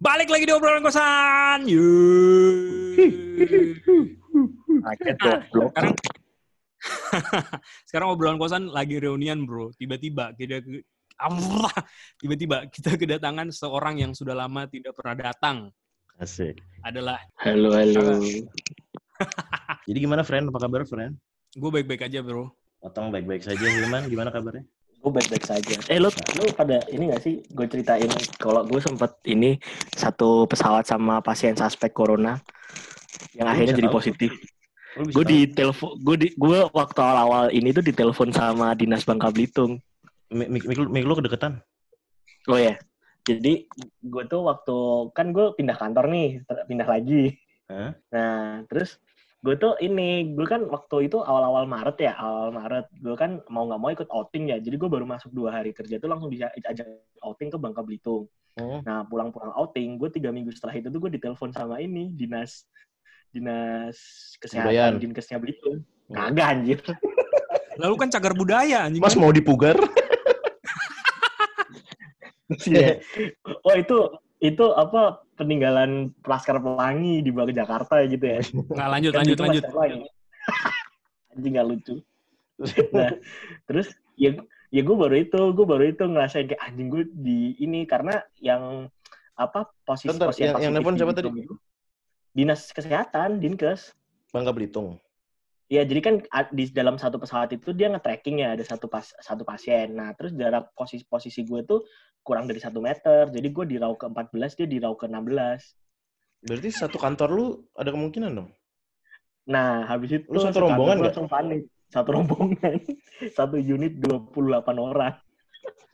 Balik lagi di obrolan kosan. Kaget goblok. sekarang sekarang obrolan kosan lagi reunian bro. Tiba-tiba kita Allah, tiba-tiba kita kedatangan seorang yang sudah lama tidak pernah datang. Asik. Adalah Halo, halo. Jadi gimana, friend? Apa kabar, friend? gue baik-baik aja bro. Otong baik-baik saja. Hilman, gimana kabarnya? Gue baik-baik saja. Eh, lo, lo pada ini gak sih? Gue ceritain kalau gue sempet ini satu pesawat sama pasien suspek corona yang Lu akhirnya jadi tahu? positif. Gue di telepon, gue di, gue waktu awal-awal ini tuh ditelepon sama dinas Bangka Belitung. Mik, mik, mik lu, mik lu kedeketan. Oh ya, jadi gue tuh waktu kan gue pindah kantor nih, pindah lagi. Hah? Nah, terus gue tuh ini, gue kan waktu itu awal-awal Maret ya, awal Maret, gue kan mau nggak mau ikut outing ya, jadi gue baru masuk dua hari kerja tuh langsung bisa ajak outing ke Bangka Belitung. Oh. Nah, pulang-pulang outing, gue tiga minggu setelah itu tuh gue ditelepon sama ini, dinas dinas kesehatan dinkesnya Belitung. Hmm. Kagak anjir. Lalu kan cagar budaya anjing. Mas mau dipugar? Iya. Oh itu itu apa peninggalan Laskar Pelangi di bawah Jakarta gitu ya? Nggak lanjut, Kan lanjut, lanjut. Anjing gak lucu. Nah, terus ya ya gue baru itu gue baru itu ngerasain kayak anjing gue di ini karena yang apa posisi Bentar, posisi yang- yang nelpon siapa tadi? Dinas kesehatan, Dinkes. Bangka Belitung. Ya, jadi kan di dalam satu pesawat itu dia nge-tracking ya ada satu pas satu pasien. Nah, terus jarak posisi posisi gue tuh kurang dari satu meter. Jadi gue di row ke 14, dia di row ke 16. Berarti satu kantor lu ada kemungkinan dong? Nah, habis itu Lu satu rombongan langsung panik. Satu rombongan. satu unit 28 orang.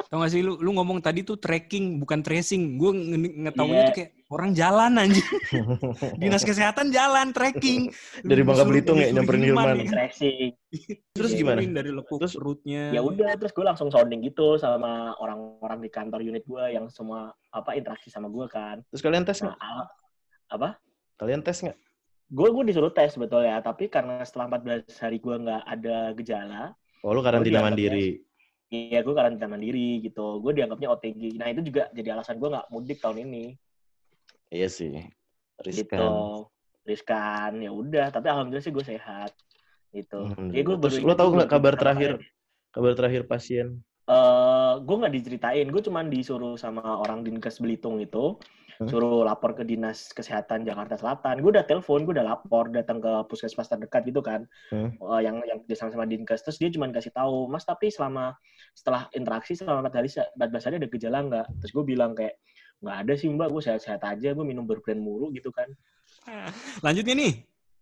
Tau gak sih lu, lu ngomong tadi tuh tracking bukan tracing. Gue ngetahunya Iya. tuh kayak orang jalan anjing. Dinas kesehatan jalan tracking. Dari Bangka Belitung ya, nyamperin Hilman ya. Tracing. Terus Iya, gimana? Dari lekuk Terus- perutnya. Ya udah, terus gue langsung sounding gitu sama orang-orang di kantor unit gue yang semua apa interaksi sama gue kan. Terus kalian tes Nah, nggak? al- apa? Kalian tes nggak? gue gue disuruh tes betul ya tapi karena setelah 14 hari gue nggak ada gejala Oh, lu karantina mandiri. Iya gue karantina mandiri gitu gue dianggapnya OTG nah itu juga jadi alasan gue nggak mudik tahun ini Iya sih. gitu Riskan. riskan ya udah tapi alhamdulillah sih gue sehat gitu Hmm, ya gue Terus lu tahu nggak kabar terakhir? Kabar terakhir pasien? eh gue nggak diceritain gue cuman disuruh sama orang dinkes Belitung itu. Suruh lapor ke dinas kesehatan Jakarta Selatan. Gue udah telepon gue udah lapor datang ke puskesmas terdekat gitu kan. Hmm. Eh, yang yang kerja sama sama dinkes. Terus dia cuma kasih tahu mas tapi selama setelah interaksi selama 4 hari 14 hari ada gejala nggak? Terus gue bilang kayak nggak ada sih mbak. Gue sehat-sehat aja. Gue minum berbrand mulu gitu kan. Lanjutnya nih.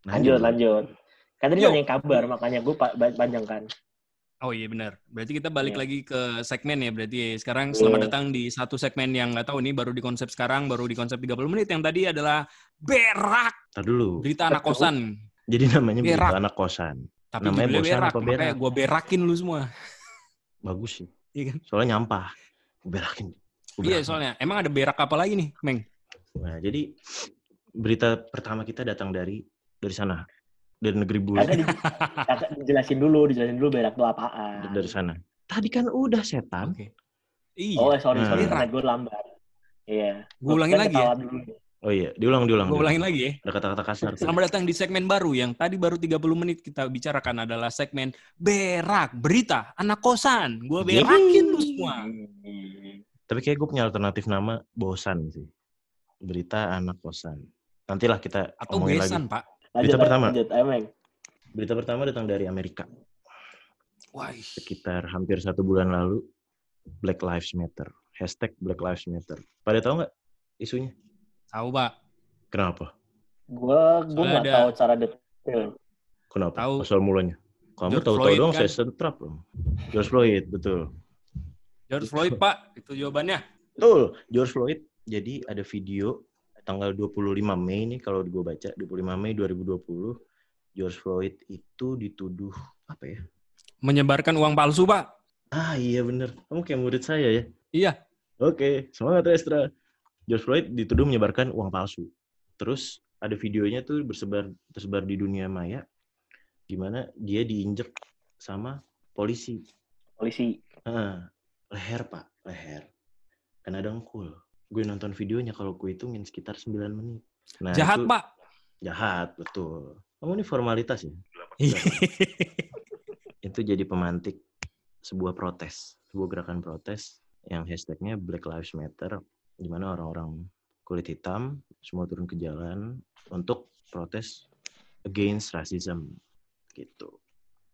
lanjut lanjut kan tadi Yuk. nanyain kabar makanya gue pa- panjang kan Oh iya benar. Berarti kita balik Iya. lagi ke segmen ya berarti. ya. Sekarang selamat Iya. datang di satu segmen yang nggak tahu nih baru di konsep sekarang, baru di konsep 30 menit. Yang tadi adalah berak, Tar dulu. berita anak Betul. kosan. Jadi namanya Berak. berita anak kosan. Tapi Namanya bosan berak, apa makanya berak? gue berakin lu semua. Bagus sih. Iya kan? Soalnya nyampah. Gua Berakin. Gua Iya berakin. soalnya. Emang ada berak apa lagi nih, Meng? Nah, jadi berita pertama kita datang dari dari sana. Dari negeri bule. Kagak di, dijelasin dulu dijelasin dulu berak itu apaan dari sana. Tadi kan udah setan. Oke. Iya. oh sorry sorry Nah. internet gue lambat iya Gua ulangin lagi ya? dulu. Oh iya, diulang diulang. gue ulangin lagi ya. Ada kata-kata kasar. tuh. Selamat datang di segmen baru yang tadi baru 30 menit kita bicarakan adalah segmen berak, berita, anak kosan. Gue berakin lu semua. Tapi kayak gue punya alternatif nama bosan sih. Berita anak kosan. Nantilah kita Atau omongin lagi. besan, Pak. Lanjut Berita pertama. lanjut Berita pertama datang dari Amerika. Wah, Sekitar hampir satu bulan lalu, Black Lives Matter. Hashtag Black Lives Matter. Pada tahu nggak isunya? tahu, Pak. Kenapa? gue gue Soalnya nggak ada- tahu cara detail Kenapa? Tahu. Asal mulanya. Kamu tahu-tahu Floyd dong, kan? saya setrap dong. George Floyd, betul. George Floyd, Pak. Itu jawabannya. Betul, George Floyd. Jadi ada video tanggal 25 Mei ini kalau gue baca 25 Mei 2020 George Floyd itu dituduh apa ya? Menyebarkan uang palsu, Pak. Ah iya bener, kamu kayak murid saya ya. Iya. Oke, semangat Restra. George Floyd dituduh menyebarkan uang palsu. Terus ada videonya tuh bersebar tersebar di dunia maya, gimana dia diinjek sama polisi. polisi Ah, leher pak, leher. Kena dengkul. Gue nonton videonya kalau gue hitungin sekitar 9 menit. Nah, Jahat, itu- Pak. Jahat, betul. Kamu ini formalitas ya? Itu jadi pemantik sebuah protes, sebuah gerakan protes yang hashtagnya Black Lives Matter, di mana orang-orang kulit hitam semua turun ke jalan untuk protes against racism gitu.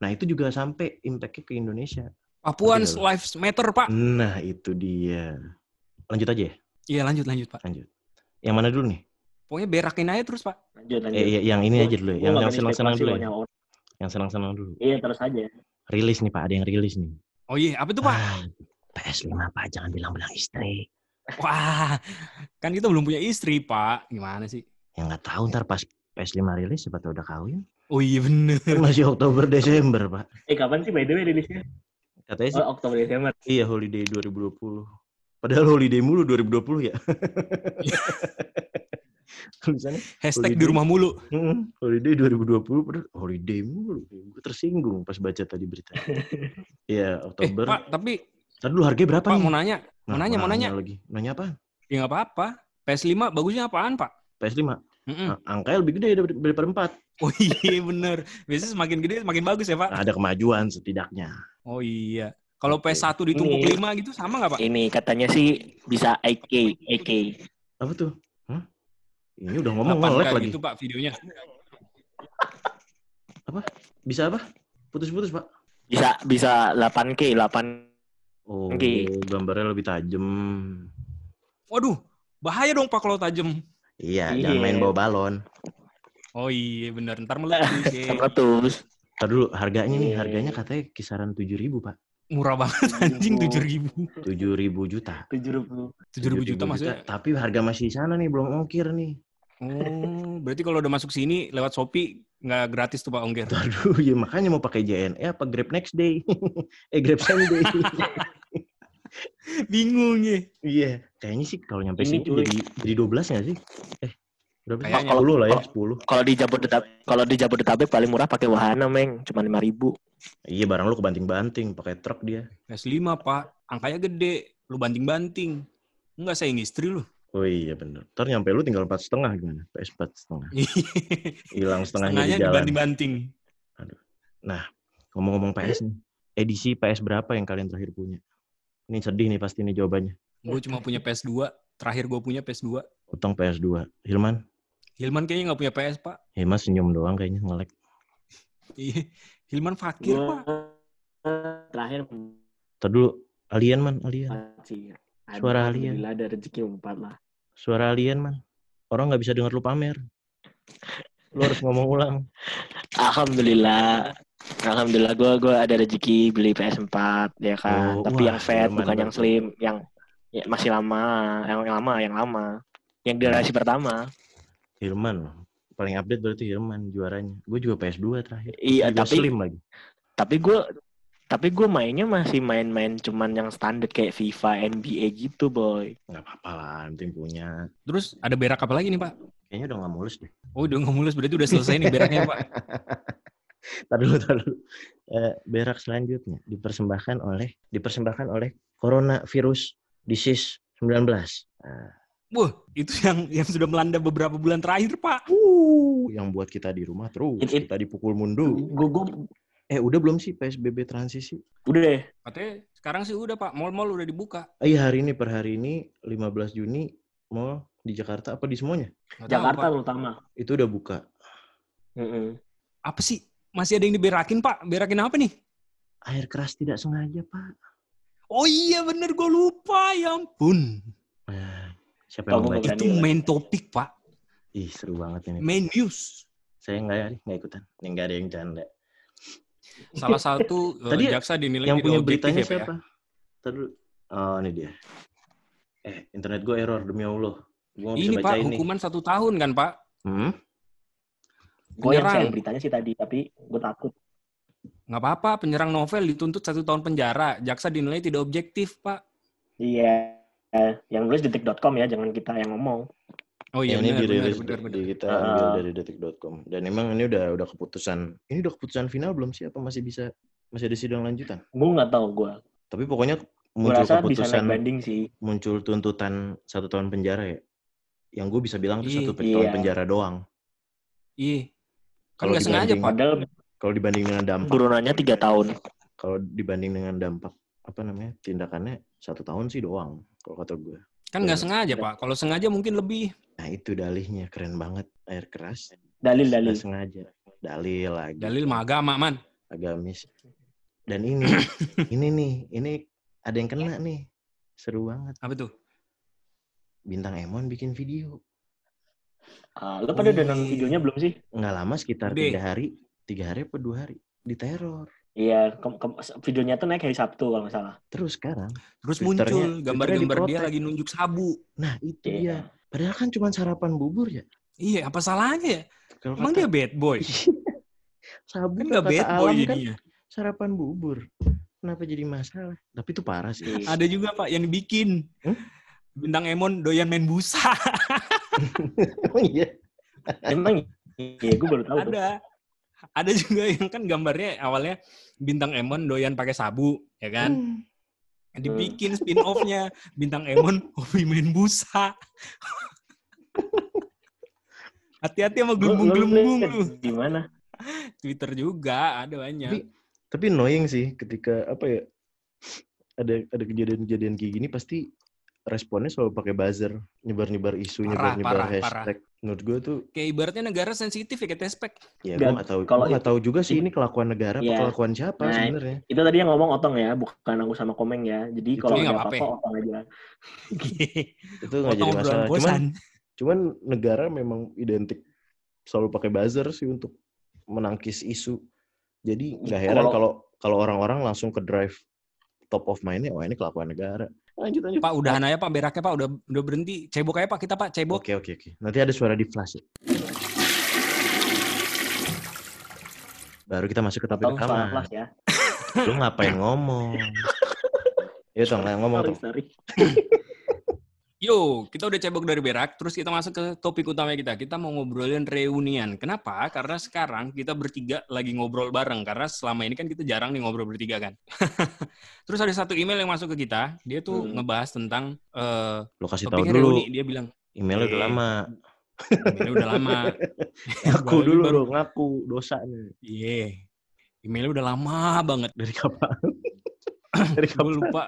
Nah itu juga sampai impactnya ke Indonesia. Papuans Oke, Lives Matter, Pak. Nah itu dia. Lanjut aja ya, Iya, lanjut, lanjut, Pak. lanjut. Yang mana dulu nih? Pokoknya berakin aja terus, Pak. Lanjut, lanjut. Eh, iya, yang ini aja dulu, ya. yang yang senang-senang dulu. Ya. Yang senang-senang dulu. Iya, terus aja. Rilis nih Pak, ada yang rilis nih. Oh iya, apa tuh, Pak? Ah, PS5 Pak, jangan bilang-bilang istri. Wah, kan kita belum punya istri, Pak. Gimana sih? Ya nggak tahu ntar pas PS5 rilis siapa tahu udah kawin. Oh iya bener. Kan masih Oktober Desember Pak. Eh, kapan sih by the way rilisnya? Katanya sih Oh, Oktober Desember. iya holiday 2020. Padahal holiday mulu 2020 ya. Tulisannya Hashtag di Holiday. rumah mulu. hmm, holiday 2020 padahal holiday mulu. Gue tersinggung pas baca tadi berita. Iya Eh, Oktober. Pak, tapi Tadi dulu harganya berapa Pak nih? mau nanya. Nah, mau nanya, mau nanya. lagi. Nanya apa? Ya nggak apa-apa. PS5 bagusnya apaan, Pak? PS5. Mm-mm. Nah, angkanya lebih gede dari- daripada 4. Oh iya bener. Biasanya semakin gede semakin bagus ya, Pak. Ada kemajuan setidaknya. Oh iya. Kalau Oke. PS1 ditumpuk Ini- 5 gitu sama nggak, Pak? Ini katanya sih bisa AK, AK. Apa tuh? Hah? Ini udah ngomong 8K nge-lag lagi. gitu, Pak, videonya. Bisa apa? Putus-putus, Pak. Bisa bisa 8K, 8 Oh, Oke. gambarnya lebih tajam. Waduh, bahaya dong, Pak, kalau tajam. Iya, Iya. jangan main bawa balon. Oh iya bener, ntar meletus ya. meletus. Ntar dulu, harganya nih, Iya. harganya katanya kisaran 7.000 Pak. Murah banget anjing 7.000. 7000. 7.000 juta. 70. 7000 juta maksudnya. Tapi harga masih di sana nih, belum ongkir nih. Oh, berarti kalau udah masuk sini lewat Shopee nggak gratis tuh Pak ongkir. Aduh, ya makanya mau pakai JNE apa Grab Next Day. eh, Grab Same Day. Bingung ya. Iya, kayaknya sih kalau nyampe Ini, sini cuy. jadi jadi 12 nggak sih? Eh, berapa sih? Kayaknya. 10 lah ya, 10. Kalau di Jabodetabek, kalau di Jabodetabek paling murah pakai wahana, Meng, cuma 5000. Iya, barang lu kebanting-banting pakai truk dia. PS5 Pak, angkanya gede, lu banting-banting. Enggak sayang istri lu. Oh iya bener. Ntar nyampe lu tinggal empat setengah gimana? PS 4 setengah. Hilang setengahnya, Setengahnya di jalan. dibanting-banting. Ngomong-ngomong PS nih, edisi PS berapa yang kalian terakhir punya? Ini sedih nih pasti nih jawabannya. Gue cuma punya PS2, terakhir gue punya PS2. Utang PS2. Hilman? Hilman kayaknya nggak punya PS Pak. Hilman senyum doang kayaknya ngelek. Iya. Hilman fakir Gua Pak. terakhir Ntar dulu, alien man, alien. Suara alien. Alhamdulillah ada rezeki empat lah. Suara alien man. Orang nggak bisa dengar lu pamer. Lu harus ngomong ulang. Alhamdulillah. Alhamdulillah gue gua ada rezeki beli PS4 ya kan. Oh, Tapi wah, yang fat bukan yang slim, yang ya, masih lama, yang, yang lama, yang lama. Yang generasi pertama. Hilman. Paling update berarti Hilman juaranya. Gue juga PS2 terakhir. Iya, Juga tapi slim lagi. tapi gue tapi gue mainnya masih main-main cuman yang standar kayak FIFA, NBA gitu, boy. Nggak apa-apa lah, penting punya. Terus ada berak apa lagi nih Pak? Kayaknya udah nggak mulus deh. Oh udah nggak mulus, berarti udah selesai nih beraknya Pak. Tar dulu, tar dulu. Eh, berak selanjutnya dipersembahkan oleh dipersembahkan oleh coronavirus disease 19. Nah, Wah, itu yang yang sudah melanda beberapa bulan terakhir Pak. uh, yang buat kita di rumah terus It- it- kita dipukul mundur. Gue gue Eh, udah belum sih PSBB transisi? udah deh. Katanya sekarang sih udah Pak, mall-mall udah dibuka. Ah, Iya, hari ini per hari ini 15 Juni mau di Jakarta apa di semuanya? Tahu, Jakarta Pak. terutama. Itu udah buka. Mm-mm. Apa sih? Masih ada yang diberakin Pak? Berakin apa nih? Air keras tidak sengaja, Pak. Oh iya bener gue lupa, ya ampun. Nah, siapa yang Oh, mau gua baca? nggak Itu main topik Pak, Ih, seru banget ini. main news. Saya nggak ya, nggak ikutan. Ini nggak ada yang canda. Salah satu eh, Tadi jaksa dinilai yang tidak punya objektif beritanya ya, ya. siapa? Ntar dulu. Oh, ini dia. Eh, internet gue error demi Allah. Bisa Ini Pak, nih. hukuman satu tahun kan Pak? Hmm? Gue yang share beritanya sih tadi, tapi gue takut. Nggak apa-apa, penyerang novel dituntut satu tahun penjara. Jaksa dinilai tidak objektif Pak. Iya. Eh, yang nulis detik.com ya, jangan kita yang ngomong. Oh iya ini benar, dirilis benar, kita ambil Ah. dari detik.com. Dan emang ini udah udah keputusan. Ini udah keputusan final belum sih? Apa masih bisa masih ada sidang lanjutan? Gue nggak tahu gue. Tapi pokoknya muncul naik keputusan banding sih. muncul tuntutan satu tahun penjara ya. Yang gue bisa bilang tuh Iya. satu tahun Iya. penjara doang. Iya. Kalau nggak sengaja. Padahal Kalau dibanding dengan dampak, turunannya tiga tahun. kalau dibanding dengan dampak apa namanya tindakannya satu tahun sih doang. Kalau kata gue. Kan nggak Iya. sengaja, Pak. Kalau sengaja mungkin lebih. Nah itu dalihnya keren banget air keras. Dalil-dalil. Nggak sengaja. Dalil lagi. Dalil mah agama, man. agamis. Dan ini, ini nih, ini ada yang kena nih. Seru banget. Apa tuh? Bintang Emon bikin video. Ah, lo pada udah nonton videonya belum sih? Nggak lama sekitar tiga hari. Tiga hari apa dua hari. Diteror. Iya, ke- ke- videonya tuh naik hari Sabtu kalau nggak salah. Terus sekarang. Terus muncul gambar-gambar dia lagi nunjuk sabu. Nah itu Iya. dia. Padahal kan cuma sarapan bubur ya. Iya, apa salahnya ya? Kalau Emang dia kata bad boy? sabu Kan kan nggak bad boy alam kan jadinya. sarapan bubur. Kenapa jadi masalah? Tapi itu parah sih. Iya. Ada juga, Pak, yang dibikin. Hmm? Bintang Emon doyan main busa. Emang iya. Emang iya, gue baru tahu tuh. Ada. Juga yang kan gambarnya awalnya Bintang Emon doyan pakai sabu, ya kan? Hmm. Dibikin spin-off-nya Bintang Emon hobi main busa. Hati-hati sama gelembung-gelembung lu. Gimana? Twitter juga ada banyak. Tapi tapi annoying sih ketika apa ya ada ada kejadian-kejadian kayak gini pasti responnya selalu pakai buzzer nyebar-nyebar isu Parah, nyebar-nyebar parah, hashtag menurut gue tuh Kayak ibaratnya negara sensitif ya kayak tespek. ya gue Dan nggak tahu kalau gue nggak tahu juga sih ini kelakuan negara Iya. apa kelakuan siapa Nah, sebenarnya Itu tadi yang ngomong Otong ya, bukan aku sama Komeng ya. Jadi kalau nggak ada apa-apa. Otong aja. itu nggak jadi masalah cuman cuman negara memang identik selalu pakai buzzer sih untuk menangkis isu jadi nggak heran Kalau- kalau kalau orang-orang langsung ke drive top of mind-nya wah ini kelakuan negara lanjut lanjut Pak, udahan aja Pak, beraknya Pak, udah udah berhenti. Cebok aja Pak, kita Pak, cebok. Oke oke oke. Nanti ada suara di flash ya. Baru kita masuk ke topik kelas ya. Lu ngapain ngomong? Ya tong, lah, ngomong Sorry, tong. sorry. Yo, kita udah cebok dari berak, terus kita masuk ke topik utama kita. Kita mau ngobrolin reunian. Kenapa? Karena sekarang kita bertiga lagi ngobrol bareng. Karena selama ini kan kita jarang nih ngobrol bertiga kan. terus ada satu email yang masuk ke kita. Dia tuh Hmm. ngebahas tentang eh Lu kasih tahu dulu. reuni. Dia bilang, Emailnya udah Eh, lama. emailnya udah lama. Baru- dulu baru- ngaku dosa nih. Iya. Emailnya udah lama banget. Dari kapan? Dari Gue kapan? lupa,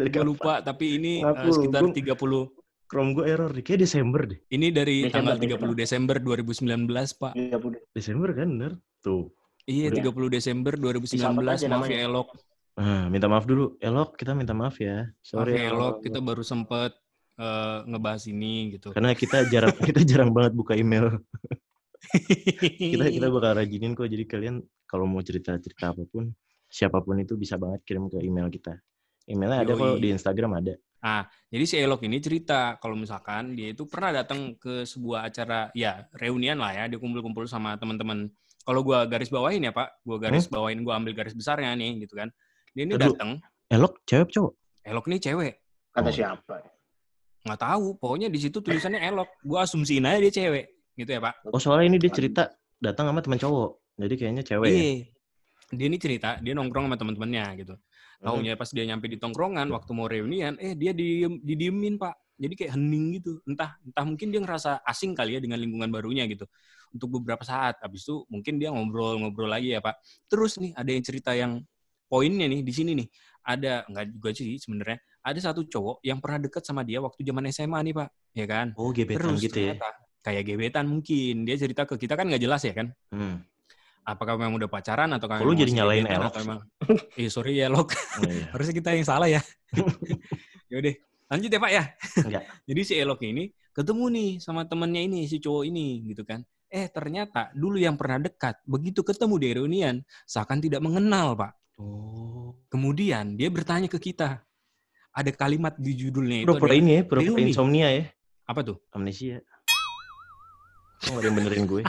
Dari gue kapan? lupa. Tapi ini Ngaku, sekitar gua- 30. Chrome gue error deh. Kayak Desember deh. Ini dari Desember, tanggal 30 Desember 2019, Pak. Iya, udah. Desember kan bener? Tuh. Iya, Udah. 30 Desember 2019. Disabet aja Maaf namanya. ya, Elok. Ah, minta maaf dulu. Elok, kita minta maaf ya. Sorry. Sorry, Elok. Elok. Kita baru sempet eh, ngebahas ini gitu. Karena kita jarang kita jarang banget buka email. kita kita bakal rajinin kok jadi kalian kalau mau cerita cerita apa pun siapa pun itu bisa banget kirim ke email kita emailnya ada kok Yoi. di Instagram ada Jadi si Elok ini cerita kalau misalkan dia itu pernah datang ke sebuah acara ya reunian lah ya, dia kumpul-kumpul sama teman-teman. Kalau gua garis bawahin ya Pak, gua garis bawahin, gua ambil garis besarnya nih gitu kan. Dia ini datang, elok cewek cowok Elok nih cewek. Kata Oh. siapa? Nggak tahu, pokoknya di situ tulisannya Elok. Gua asumsiin aja dia cewek, gitu ya Pak. oh soalnya ini dia cerita datang sama teman cowok jadi kayaknya cewek ya? Iya. Dia ini cerita, dia nongkrong sama teman-temannya gitu. Taunya pas dia nyampe di tongkrongan waktu mau reunian, eh dia diem, didiemin pak. Jadi kayak hening gitu. Entah entah mungkin dia ngerasa asing kali ya dengan lingkungan barunya gitu. Untuk beberapa saat. Habis itu mungkin dia ngobrol-ngobrol lagi ya pak. Terus nih ada yang cerita yang poinnya nih di sini nih. Ada enggak juga sih sebenarnya. Ada satu cowok yang pernah deket sama dia waktu zaman SMA nih pak. Ya kan. oh gebetan Terus gitu ya ternyata kayak gebetan mungkin. Dia cerita ke kita kan nggak jelas ya kan hmm. Apakah memang udah pacaran atau memang jadi nyalain gebetan Elok? atau sih? emang eh sorry ya Lok Oh, iya. harusnya kita yang salah ya. Yaudah lanjut ya Pak ya. Jadi si Elok ini ketemu nih sama temennya ini si cowok ini gitu kan. Eh ternyata dulu yang pernah dekat begitu ketemu di reunian seakan tidak mengenal Pak. Oh. Kemudian dia bertanya ke kita. Ada kalimat di judulnya itu adalah, ini ya reuni. insomnia ya. Apa tuh? Amnesia. Gak ada yang benerin gue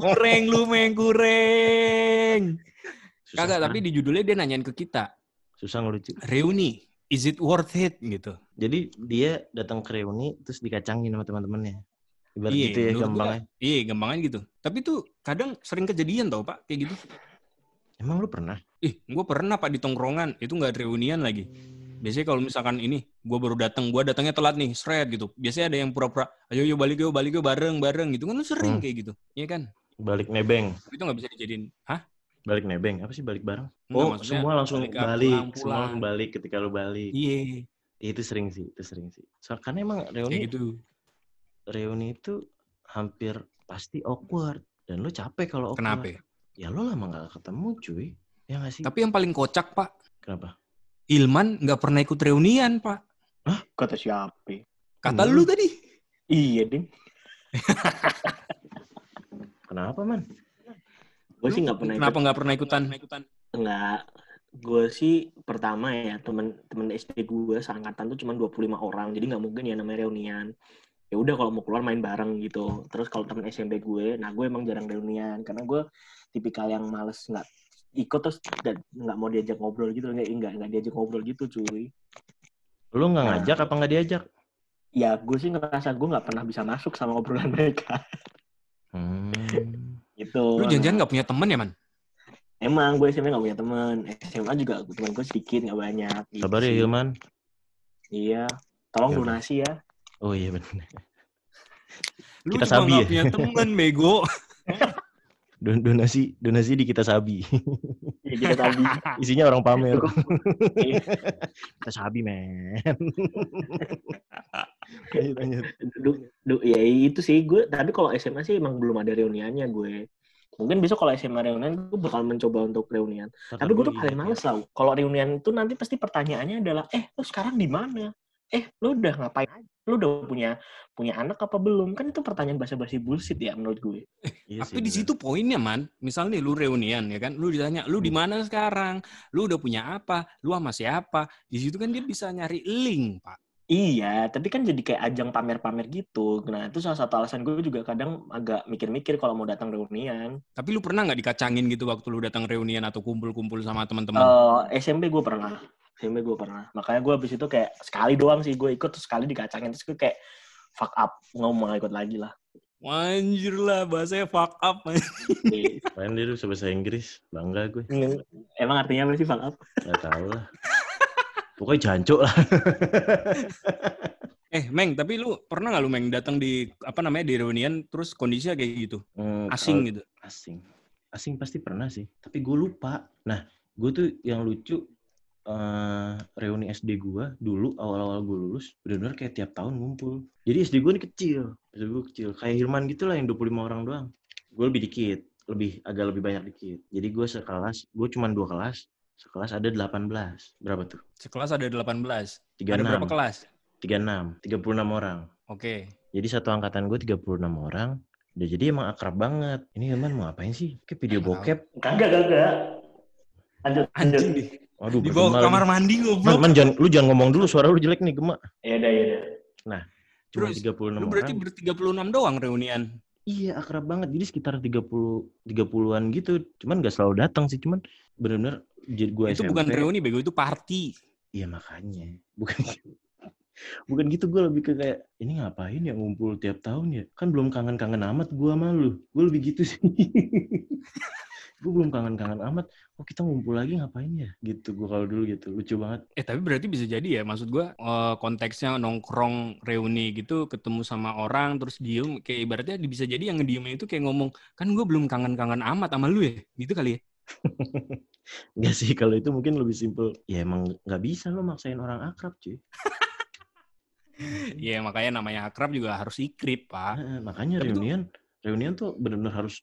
kureng lu meng kureng kagak tapi di judulnya dia nanyain ke kita susah ngelucu reuni is it worth it gitu jadi dia datang ke reuni terus dikacangin sama teman-temannya ibarat Iya, gitu ya gampangnya Iya, gampangnya gitu. Tapi tuh kadang sering kejadian tau Pak, kayak gitu. Emang lu pernah? Ih, gue pernah pak di tongkrongan itu nggak reunian lagi. Biasanya kalau misalkan ini, gue baru datang, gue datangnya telat nih, seret gitu. Biasanya ada yang pura-pura, ayo yuk balik yuk, balik yuk bareng bareng gitu kan lu sering Hmm. kayak gitu, iya kan? Balik nebeng. Itu nggak bisa dijadiin, hah? Balik nebeng. Apa sih balik bareng? Oh, semua langsung balik, balik. Semua langsung balik ketika lu balik. Iya, Itu sering sih, itu sering sih. So, karena emang kayak reuni gitu. reuni itu hampir pasti awkward dan lu capek kalau awkward. Kenapa? ya? Ya lu lama gak ketemu cuy. Ya gak sih? Tapi yang paling kocak pak, Kenapa? Ilman nggak pernah ikut reunian pak. Kata siapa? Kata Hmm. lu tadi. Iya, Ding. Kenapa man? Gue sih nggak pernah Kenapa nggak pernah ikutan? Enggak. Gue sih pertama ya, temen-temen SD gue seangkatan tuh cuma 25 orang. Jadi nggak mungkin ya namanya reunian. Ya udah kalau mau keluar main bareng gitu. Terus kalau temen SMP gue, nah gue emang jarang reunian. Karena gue tipikal yang males nggak ikut terus dan nggak mau diajak ngobrol gitu. Nggak, nggak, nggak diajak ngobrol gitu cuy. Lu nggak Nah. ngajak apa nggak diajak? Ya gue sih ngerasa gue nggak pernah bisa masuk sama obrolan mereka. Hmm. gitu. Lu jangan-jangan nggak punya temen ya man? Emang gue SMA gak punya teman. SMA juga teman gue sedikit gak banyak. gitu Sabar ya. Hilman. Iya. Tolong Ya udah. donasi ya. Oh iya benar. Lu Kita juga sabi nggak ya? punya temen, bego. Don- donasi donasi di kita sabi. Ya kita tadi. Isinya orang pamer. Iya. kita sabi men. lanjut lanjut. Du- du- ya itu sih gue. Tapi kalau SMA sih emang belum ada reuniannya gue. Mungkin besok kalau SMA reunian gue bakal mencoba untuk reunian. Tapi gue tuh paling males lah. Kalau reunian itu nanti pasti pertanyaannya adalah, eh lu sekarang di mana? Eh lu udah ngapain aja? Lu udah punya punya anak apa belum? Kan itu pertanyaan basa-basi bullshit ya menurut gue. Iya Tapi di situ poinnya man, misalnya nih lu reunian ya kan, lu ditanya lu di mana sekarang, lu udah punya apa, lu sama siapa, di situ kan dia bisa nyari link pak. Iya, tapi kan jadi kayak ajang pamer-pamer gitu. Nah, itu salah satu alasan gue juga kadang agak mikir-mikir kalau mau datang reunian. Tapi lu pernah nggak dikacangin gitu waktu lu datang reunian atau kumpul-kumpul sama teman-teman? Eh, SMP gue pernah. SMP gue pernah. Makanya gue abis itu kayak sekali doang sih gue ikut, terus sekali dikacangin. Terus gue kayak fuck up, nggak mau ikut lagi lah. Anjir lah, bahasanya fuck up. man. Iya. Main dia tuh bahasa Inggris, bangga gue. Emang artinya apa sih fuck up? Gak tau lah. Pokoknya jancuk lah. eh, Meng, tapi lu pernah nggak lu Meng datang di apa namanya di reunian terus kondisinya kayak gitu, Hmm, asing kalau- gitu. asing. Asing pasti pernah sih. Tapi gue lupa. Nah gue tuh yang lucu eh reuni SD gue dulu awal-awal gue lulus benar-benar kayak tiap tahun ngumpul. Jadi SD gue ini kecil. SD gue kecil. Kayak Hilman gitu lah yang 25 orang doang. Gue lebih dikit. Lebih agak lebih banyak dikit. Jadi gue sekelas gue cuma dua kelas sekelas ada 18 berapa tuh Sekelas ada 18. 36 Ada berapa kelas? 36 36 orang Oke. jadi satu angkatan gue 36 orang udah jadi emang akrab banget ini Hilman mau ngapain sih kayak video tahu. bokep Kagak, kagak. Lanjut, lanjut. Anjing deh. Waduh, Di bawah bergema kamar mandi Man, goblok. man, jangan, lu jangan ngomong dulu, suara lu jelek nih, gemak. Ya udah, ya udah. Cuma Terus, 36 Lu berarti orang. ber 36 doang reunian. Iya, akrab banget. Jadi sekitar 30 30-an gitu. Cuman gak selalu datang sih, cuman bener-bener jadi gua itu SMP. bukan reuni bego, itu party. Iya, makanya. Bukan Bukan gitu, gue lebih ke kayak, ini ngapain ya ngumpul tiap tahun ya? Kan belum kangen-kangen amat gua sama lu. Gue lebih gitu sih. gue belum kangen-kangen amat. Oh, kita ngumpul lagi ngapain ya? Gitu, gue kalau dulu gitu. Lucu banget. Eh tapi berarti bisa jadi ya, maksud gua eh, konteksnya nongkrong reuni gitu, ketemu sama orang terus diem, kayak ibaratnya bisa jadi yang ngediemnya itu kayak ngomong, kan gua belum kangen-kangen amat sama lu ya, gitu kali ya. Enggak sih, kalau itu mungkin lebih simpel. Ya emang nggak bisa lo maksain orang akrab, cuy. Iya makanya namanya akrab juga harus ikrip pak. Nah, makanya Tapi tuh- reunian, reunian tuh benar-benar harus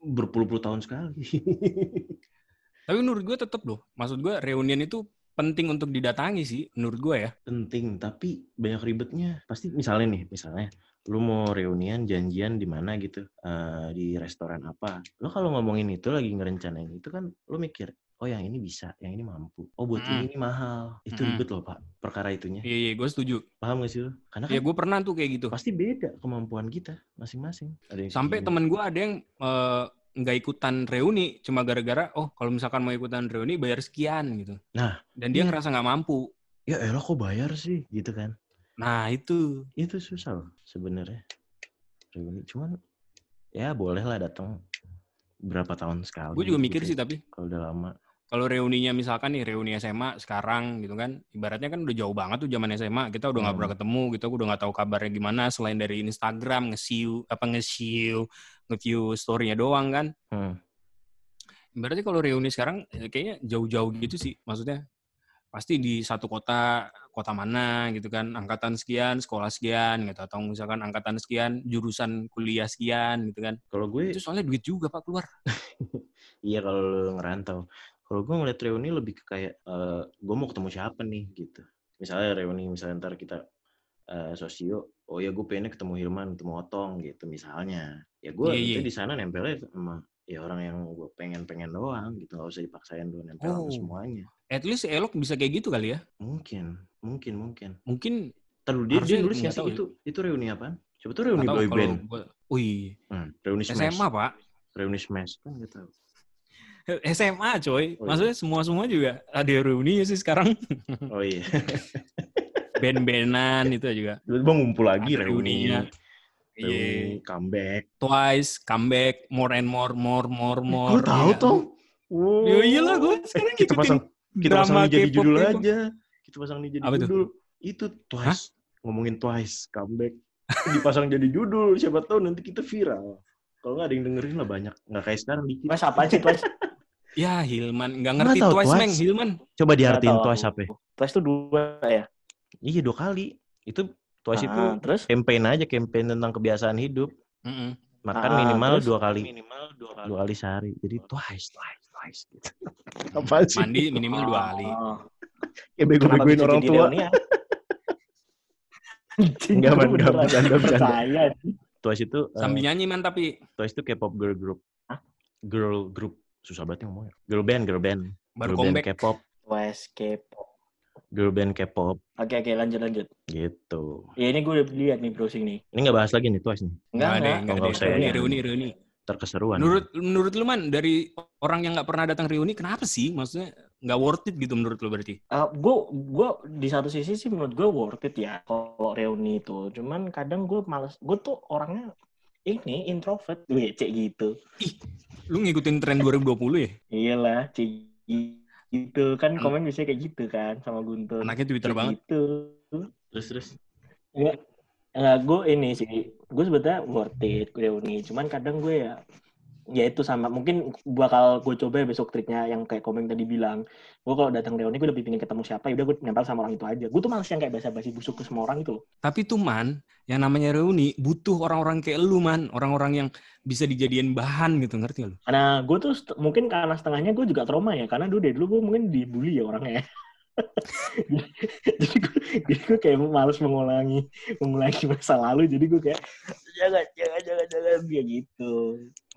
berpuluh-puluh tahun sekali. Tapi menurut gue tetap loh, maksud gue reunian itu penting untuk didatangi sih, menurut gue ya. Penting, tapi banyak ribetnya. Pasti misalnya nih, misalnya lu mau reunian janjian di mana gitu, eh, di restoran apa. Lo kalau ngomongin itu lagi ngerencanain itu kan lo mikir, oh yang ini bisa, yang ini mampu. Oh buat Mm. ini mahal. Itu Mm. ribet loh pak, perkara itunya. Iya, iya gue setuju. Paham gak sih lo? Karena kan Ya gue pernah tuh kayak gitu. pasti beda kemampuan kita masing-masing. Ada yang Sampai temen gue ada yang eh, nggak ikutan reuni, cuma gara-gara, oh kalau misalkan mau ikutan reuni bayar sekian gitu. Nah, Dan dia iya. ngerasa nggak mampu. ya elah kok bayar sih, gitu kan. Nah itu. itu susah loh sebenarnya reuni cuman ya boleh lah datang berapa tahun sekali. Gue juga mikir gitu. sih tapi Kalau udah lama. Kalau reuninya misalkan nih reuni SMA sekarang gitu kan ibaratnya kan udah jauh banget tuh zaman SMA kita udah nggak Hmm. pernah ketemu gitu aku udah nggak tahu kabarnya gimana selain dari Instagram nge-view apa nge-view nge-view story-nya doang kan Hmm. Berarti kalau reuni sekarang eh, kayaknya jauh-jauh gitu sih. Maksudnya pasti di satu kota, kota mana gitu kan, angkatan sekian, sekolah sekian gitu atau misalkan angkatan sekian, jurusan kuliah sekian gitu kan. Kalau gue Itu soalnya duit juga Pak keluar. Iya kalau lu ngerantau. Kalau gue ngeliat reuni lebih ke kayak eh gue mau ketemu siapa nih gitu. Misalnya reuni misalnya ntar kita eh, sosio, oh ya gue pengennya ketemu Hilman, ketemu Otong gitu misalnya. Ya gue Iya, itu iya. di sana nempelnya sama ya orang yang gue pengen-pengen doang gitu, nggak usah dipaksain dulu nempel sama Oh. semuanya. At least elok bisa kayak gitu kali ya. Mungkin, mungkin, mungkin. Mungkin Terus dia, dia nulis tahu ya. itu itu reuni apaan? Coba tuh reuni nggak tahu boy kalau band. gua, wih, Hmm, reuni smash. SMA Pak. Reuni smash kan nggak tahu. SMA coy. Oh, iya. Maksudnya semua-semua juga ada reuni sih sekarang. Oh iya. Band-bandan itu juga. Tiba-tiba ngumpul lagi Ada reuni. Iya. comeback. Twice, comeback, more and more, more, more, more. Gue tahu Iya. tuh. Wow. Ya iyalah gue sekarang Kita ngikutin pasang kita pasang drama ini jadi judul K-pop. aja. Kita pasang ini jadi Apa judul. Itu Twice. Ngomongin Twice comeback. Dipasang jadi judul. Siapa tahu nanti kita viral. Kalau nggak ada yang dengerin lah banyak. Nggak kayak sekarang dikit. Mas apaan sih Twice? Ya Hilman, nggak Nggak ngerti tahu Twice, Twice. Meng. Hilman. Coba diartiin Nggak tahu Twice apa? ya? Twice tuh dua ya. Iya dua kali. Itu Twice itu Ah, terus campaign aja. Campaign tentang kebiasaan hidup. Mm-mm. Makan Ah, minimal terus? dua kali. Minimal dua kali. Dua kali sehari. Jadi Twice, Twice, Twice. Gitu. Apa sih? Mandi minimal dua kali. Oh. Kayak Kenapa bego-begoin bisa orang jadi tua. reunian? Anjing, Nggak, gue Man, nggak, beneran bercanda, bercanda. percaya. Twice itu eh, Sambil nyanyi man tapi Twice itu K-pop girl group. Hah? Girl group. Susah banget ngomongnya. Girl band, girl band. baru girl band comeback. K-pop. Twice K-pop. Girl band K-pop. Oke oke lanjut lanjut. Gitu. Ya ini gue udah lihat nih browsing nih. Ini nggak bahas lagi nih Twice nih. Enggak enggak. nggak nggak ada. usah ya. Reuni, reuni, reuni. Terkeseruan. Menurut menurut lu man dari orang yang nggak pernah datang reuni, kenapa sih? Maksudnya nggak worth it gitu menurut lu berarti? gue gue di satu sisi sih menurut gue worth it ya kalau reuni itu. Cuman kadang gue males. Gue tuh orangnya ini introvert, gue cek gitu. Lu ngikutin tren 2020 ya? Iyalah, cek gitu kan Hmm. komen biasanya kayak gitu kan sama Guntur. Anaknya Twitter Cek banget. Gitu. Terus terus. Enggak, enggak gue ini sih, gue sebetulnya worth it reuni. Cuman kadang gue ya, ya itu sama. Mungkin bakal gue coba ya besok triknya yang kayak komen tadi bilang. Gue kalau datang reuni gue lebih pengen ketemu siapa, ya udah gue nempel sama orang itu aja. Gue tuh males yang kayak basa-basi busuk ke semua orang gitu loh. Tapi tuh man, yang namanya reuni butuh orang-orang kayak lu man, orang-orang yang bisa dijadiin bahan gitu, ngerti lu? Karena gue tuh mungkin karena setengahnya gue juga trauma ya. Karena dulu dari dulu gue mungkin dibully ya orangnya. jadi gue, jadi gue kayak males mengulangi mengulangi masa lalu. Jadi gue kayak jangan jangan jangan jangan dia gitu.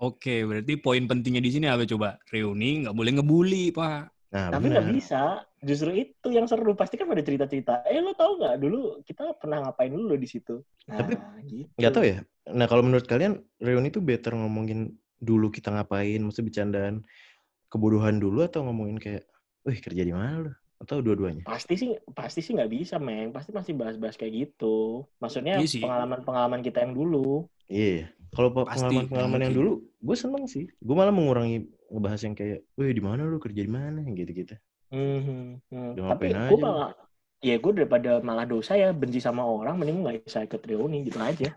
Oke, berarti poin pentingnya di sini apa coba? Reuni nggak boleh ngebully, Pak. Nah, Tapi nggak bisa. Justru itu yang seru. Pasti kan ada cerita-cerita. Eh lo tau nggak dulu kita pernah ngapain dulu di situ? Nah, Tapi gitu. Nggak tahu ya. Nah, kalau menurut kalian reuni itu better ngomongin dulu kita ngapain, maksudnya bercandaan kebodohan dulu atau ngomongin kayak, wih kerja di mana lu? Atau dua-duanya? Pasti sih pasti sih nggak bisa, Meng. Pasti masih bahas-bahas kayak gitu. Maksudnya Iya pengalaman-pengalaman kita yang dulu. Iya. Kalau pe- Pasti, pengalaman-pengalaman yang dulu, gue seneng sih. Gue malah mengurangi ngebahas yang kayak, wih di mana lu kerja di mana gitu-gitu. Mhm. Udah Tapi gue malah ya gue daripada malah dosa ya benci sama orang mending gue nggak bisa ikut reuni gitu aja.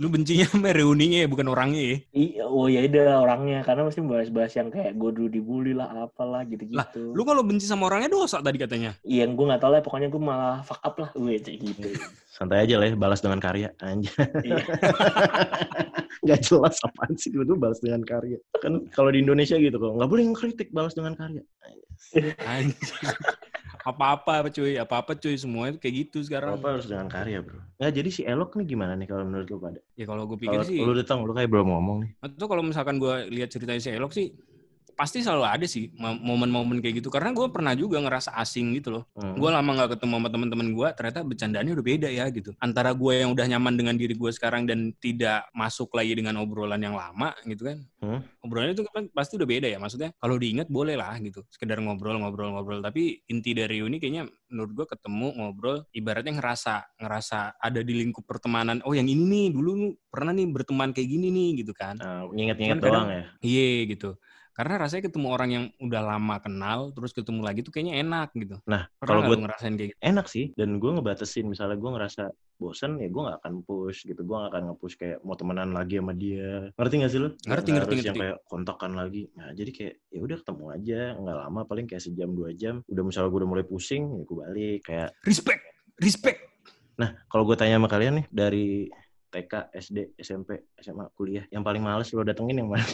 Lu bencinya sama reuninya ya, bukan orangnya ya. Iya, oh ya udah orangnya karena mesti bahas-bahas yang kayak gue dulu dibully lah apalah gitu-gitu. Lu kalau benci sama orangnya dosa tadi katanya. Iya, gue nggak tahu lah. Pokoknya gue malah fuck up lah, gue kayak gitu. Santai aja lah ya, balas dengan karya. Anjir. Iya. Nggak jelas apaan sih itu balas dengan karya. Kan kalau di Indonesia gitu kok, nggak boleh ngekritik balas dengan karya. Anjir. Apa-apa apa cuy, apa-apa cuy, semuanya kayak gitu sekarang. Apa harus dengan karya bro? Nggak jadi si Elok nih gimana nih kalau menurut lu pada? Ya kalau gue pikir Kalau sih, lu datang, lu kayak belum ngomong nih. atau kalau misalkan gue lihat ceritanya si Elok sih, pasti selalu ada sih mo- momen-momen kayak gitu. Karena gue pernah juga ngerasa asing gitu loh. Hmm. gue lama nggak ketemu sama teman-teman gue ternyata bercandaannya udah beda ya gitu. Antara gue yang udah nyaman dengan diri gue sekarang dan tidak masuk lagi dengan obrolan yang lama gitu kan. Hmm. obrolannya itu kan pasti udah beda ya. Maksudnya kalau diingat boleh lah gitu. Sekedar ngobrol-ngobrol-ngobrol tapi inti dari ini kayaknya menurut gue ketemu ngobrol ibaratnya ngerasa ngerasa ada di lingkup pertemanan. Oh yang ini nih dulu pernah nih berteman kayak gini nih gitu kan. Nah, nginget-nginget kadang- doang ya. Iya gitu. Karena rasanya ketemu orang yang udah lama kenal, terus ketemu lagi tuh kayaknya enak gitu. Nah, Pernah kalau gue ngerasain kayak gitu? enak sih dan gue ngebatasin misalnya gue ngerasa bosen ya gue nggak akan push gitu gue gak akan nge-push kayak mau temenan lagi sama dia ngerti gak sih lo Ngerti, Nggak ngerti, harus yang ngerti. kayak kontakkan lagi nah jadi kayak ya udah ketemu aja nggak lama paling kayak sejam dua jam udah misalnya gue udah mulai pusing ya gue balik kayak Respect, respect. nah kalau gue tanya sama kalian nih dari TK, SD, SMP, SMA, kuliah yang paling males lo datengin yang mana?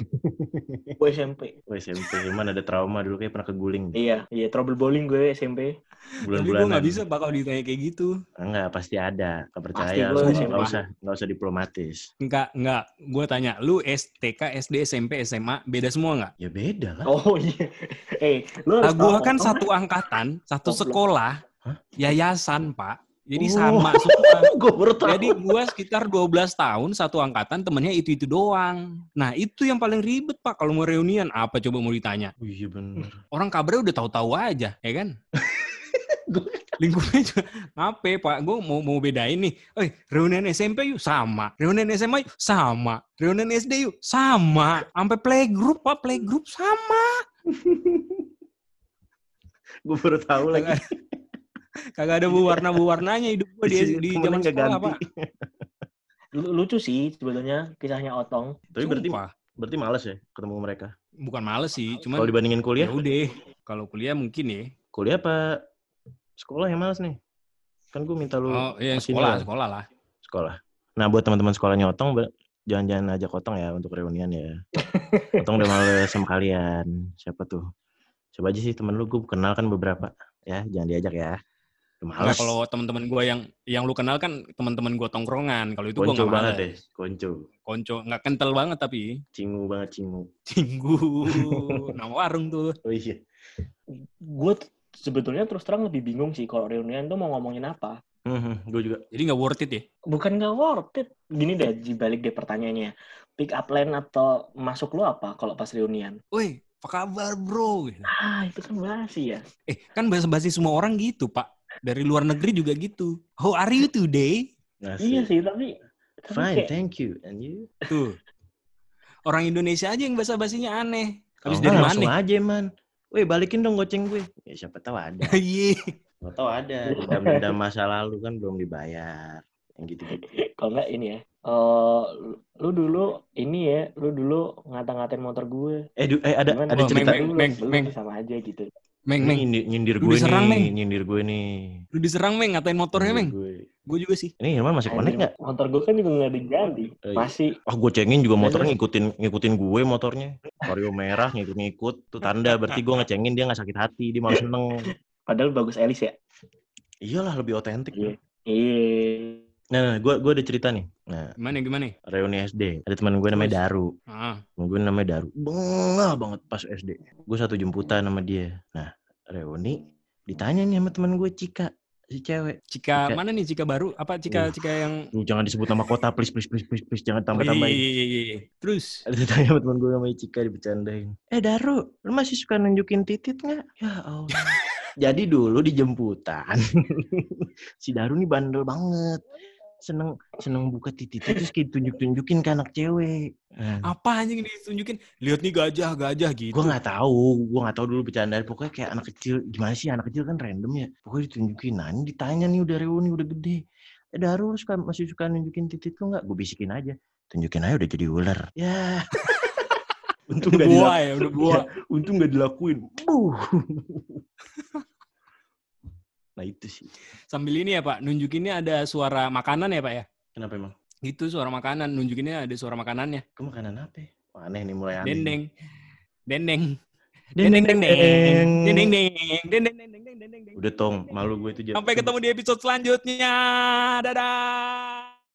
Gue SMP. Oh, SMP, cuman ada trauma dulu kayak pernah keguling Iya, iya trouble bowling gue SMP. Tapi gue nggak bisa bakal ditanya kayak gitu. Enggak, pasti ada. Gak Pasti percaya. gue Nggak SMA. usah, nggak usah diplomatis. Enggak, enggak. Gue tanya, lu STK, SD, SMP, SMA, beda semua nggak? Ya beda lah. Oh iya. Eh, lu Nah, gue kan satu angkatan, satu sekolah, Hah? yayasan, Pak. Jadi Oh. sama semua. gue baru tahu. Jadi gue sekitar 12 tahun satu angkatan temennya itu-itu doang. Nah itu yang paling ribet pak kalau mau reunian apa coba mau ditanya. Oh, iya bener. Orang kabarnya udah tahu-tahu aja ya kan. Lingkupnya juga ngapain pak? Gue mau mau bedain nih. Eh reunian SMP yuk sama, reunian SMA yuk sama, reunian SD yuk sama, sampai playgroup pak playgroup sama. gue baru tahu lagi. Kagak, ada warna warnanya hidup gue di, di zaman sekolah ganti. lu- lucu sih sebetulnya kisahnya Otong. Tapi berarti Sumpah. berarti males ya ketemu mereka. bukan males sih, Kalau cuman dibandingin ya kuliah, udah. Kalau kuliah mungkin ya. kuliah apa sekolah yang males nih? Kan gue minta lu Oh iya sekolah, lah. sekolah lah. sekolah. Nah buat teman-teman sekolahnya Otong, jangan-jangan ajak Otong ya untuk reunian ya. Otong udah males sama kalian. Siapa tuh? Coba aja sih temen lu, gue kenal kan beberapa. Ya, jangan diajak ya. Udah Nah, kalau teman-teman gue yang yang lu kenal kan teman-teman gue tongkrongan. Kalau itu gue nggak banget deh, konco. Konco nggak kental banget tapi Cingu banget, cingu. cinggu nama warung tuh. Oh iya. Gue sebetulnya terus terang lebih bingung sih kalau reunian tuh mau ngomongin apa. gue juga. Jadi nggak worth it ya. Bukan nggak worth it. Gini deh, dibalik deh pertanyaannya. Pick up line atau masuk lu apa kalau pas reunian? Woi, apa kabar bro? Ah, itu kan basi ya. Eh, kan bahasa-basi semua orang gitu, Pak. Dari luar negeri juga gitu. How are you today? Iya sih, tapi, tapi Fine, kayak, thank you. And you? Tuh. Orang Indonesia aja yang bahasa-basinya aneh. Habis Kalau dari mana? langsung aja, man. Weh, balikin dong goceng gue. Ya siapa tahu ada. Iya. Siapa tahu ada. Dendam-dendam masa lalu kan belum dibayar. Yang gitu-gitu. kalau nggak ini ya. Eh, lu dulu ini ya, lu dulu ngata-ngatain motor gue. Eh, du- eh ada Cuman ada Oh, cerita. Meng, Meng, lu Meng. sama aja gitu. Meng, Ini Meng. nyindir, nyindir gue diserang, nih, Meng. nyindir gue nih. Lu diserang, Meng. Ngatain motornya, Nyindir Meng. Gue. Gue juga sih. Ini Hilman masih connect Anjir, nggak? Motor gue kan juga nggak diganti. Iya. Masih Ah, gue cengin juga motornya ngikutin ngikutin gue motornya. Vario merah ngikut-ngikut. Tuh tanda berarti gue ngecengin dia nggak sakit hati, dia malah seneng. padahal bagus Elis ya. Iyalah lebih otentik. Iya. Iya. Nah, nah gue gue ada cerita nih. Nah, Gimana, gimana? reuni SD. Ada teman gue namanya Terus? Daru. Ah, Temen gue namanya Daru. Bengal banget pas SD. Gue satu jemputan sama dia. Nah, reuni ditanya nih sama teman gue Cika, si cewek. Cika, Cika. mana nih Cika baru? Apa Cika, Uh. Cika yang... Lu jangan disebut nama kota, please, please, please, please, please. jangan Oh, tambah-tambahin. iya, iya. Terus? Ada tanya sama temen gue namanya Cika dibercandain. Eh Daru, lu masih suka nunjukin titit nggak? Ya Allah. Jadi dulu di jemputan, si Daru nih bandel banget. Seneng seneng buka titit terus kayak tunjuk-tunjukin ke anak cewek. Nah, Apa anjing ditunjukin? Lihat nih gajah, gajah gitu. gue nggak tahu, gue nggak tahu dulu bercandaan. Pokoknya kayak anak kecil, gimana sih anak kecil kan random ya. Pokoknya ditunjukin. Nah ini ditanya nih udah reuni udah gede. Eh Daru suka, masih suka nunjukin titit lu nggak? Gue bisikin aja. Tunjukin aja udah jadi ular. Ya. Untung Udah nggak buah ya, udah buah. Ya, untung nggak dilakuin. Nah itu sih. Sambil ini ya Pak, nunjukinnya ada suara makanan ya Pak ya? Kenapa emang? Itu suara makanan, nunjukinnya ada suara makanannya. Ke makanan apa? Wah, aneh nih mulai aneh. Dendeng. Dendeng. Dendeng, Dendeng, dendeng. Dendeng, dendeng. Dendeng, dendeng, dendeng, dendeng. Udah tong, malu gue itu. Sampai ketemu di episode selanjutnya. Dadah.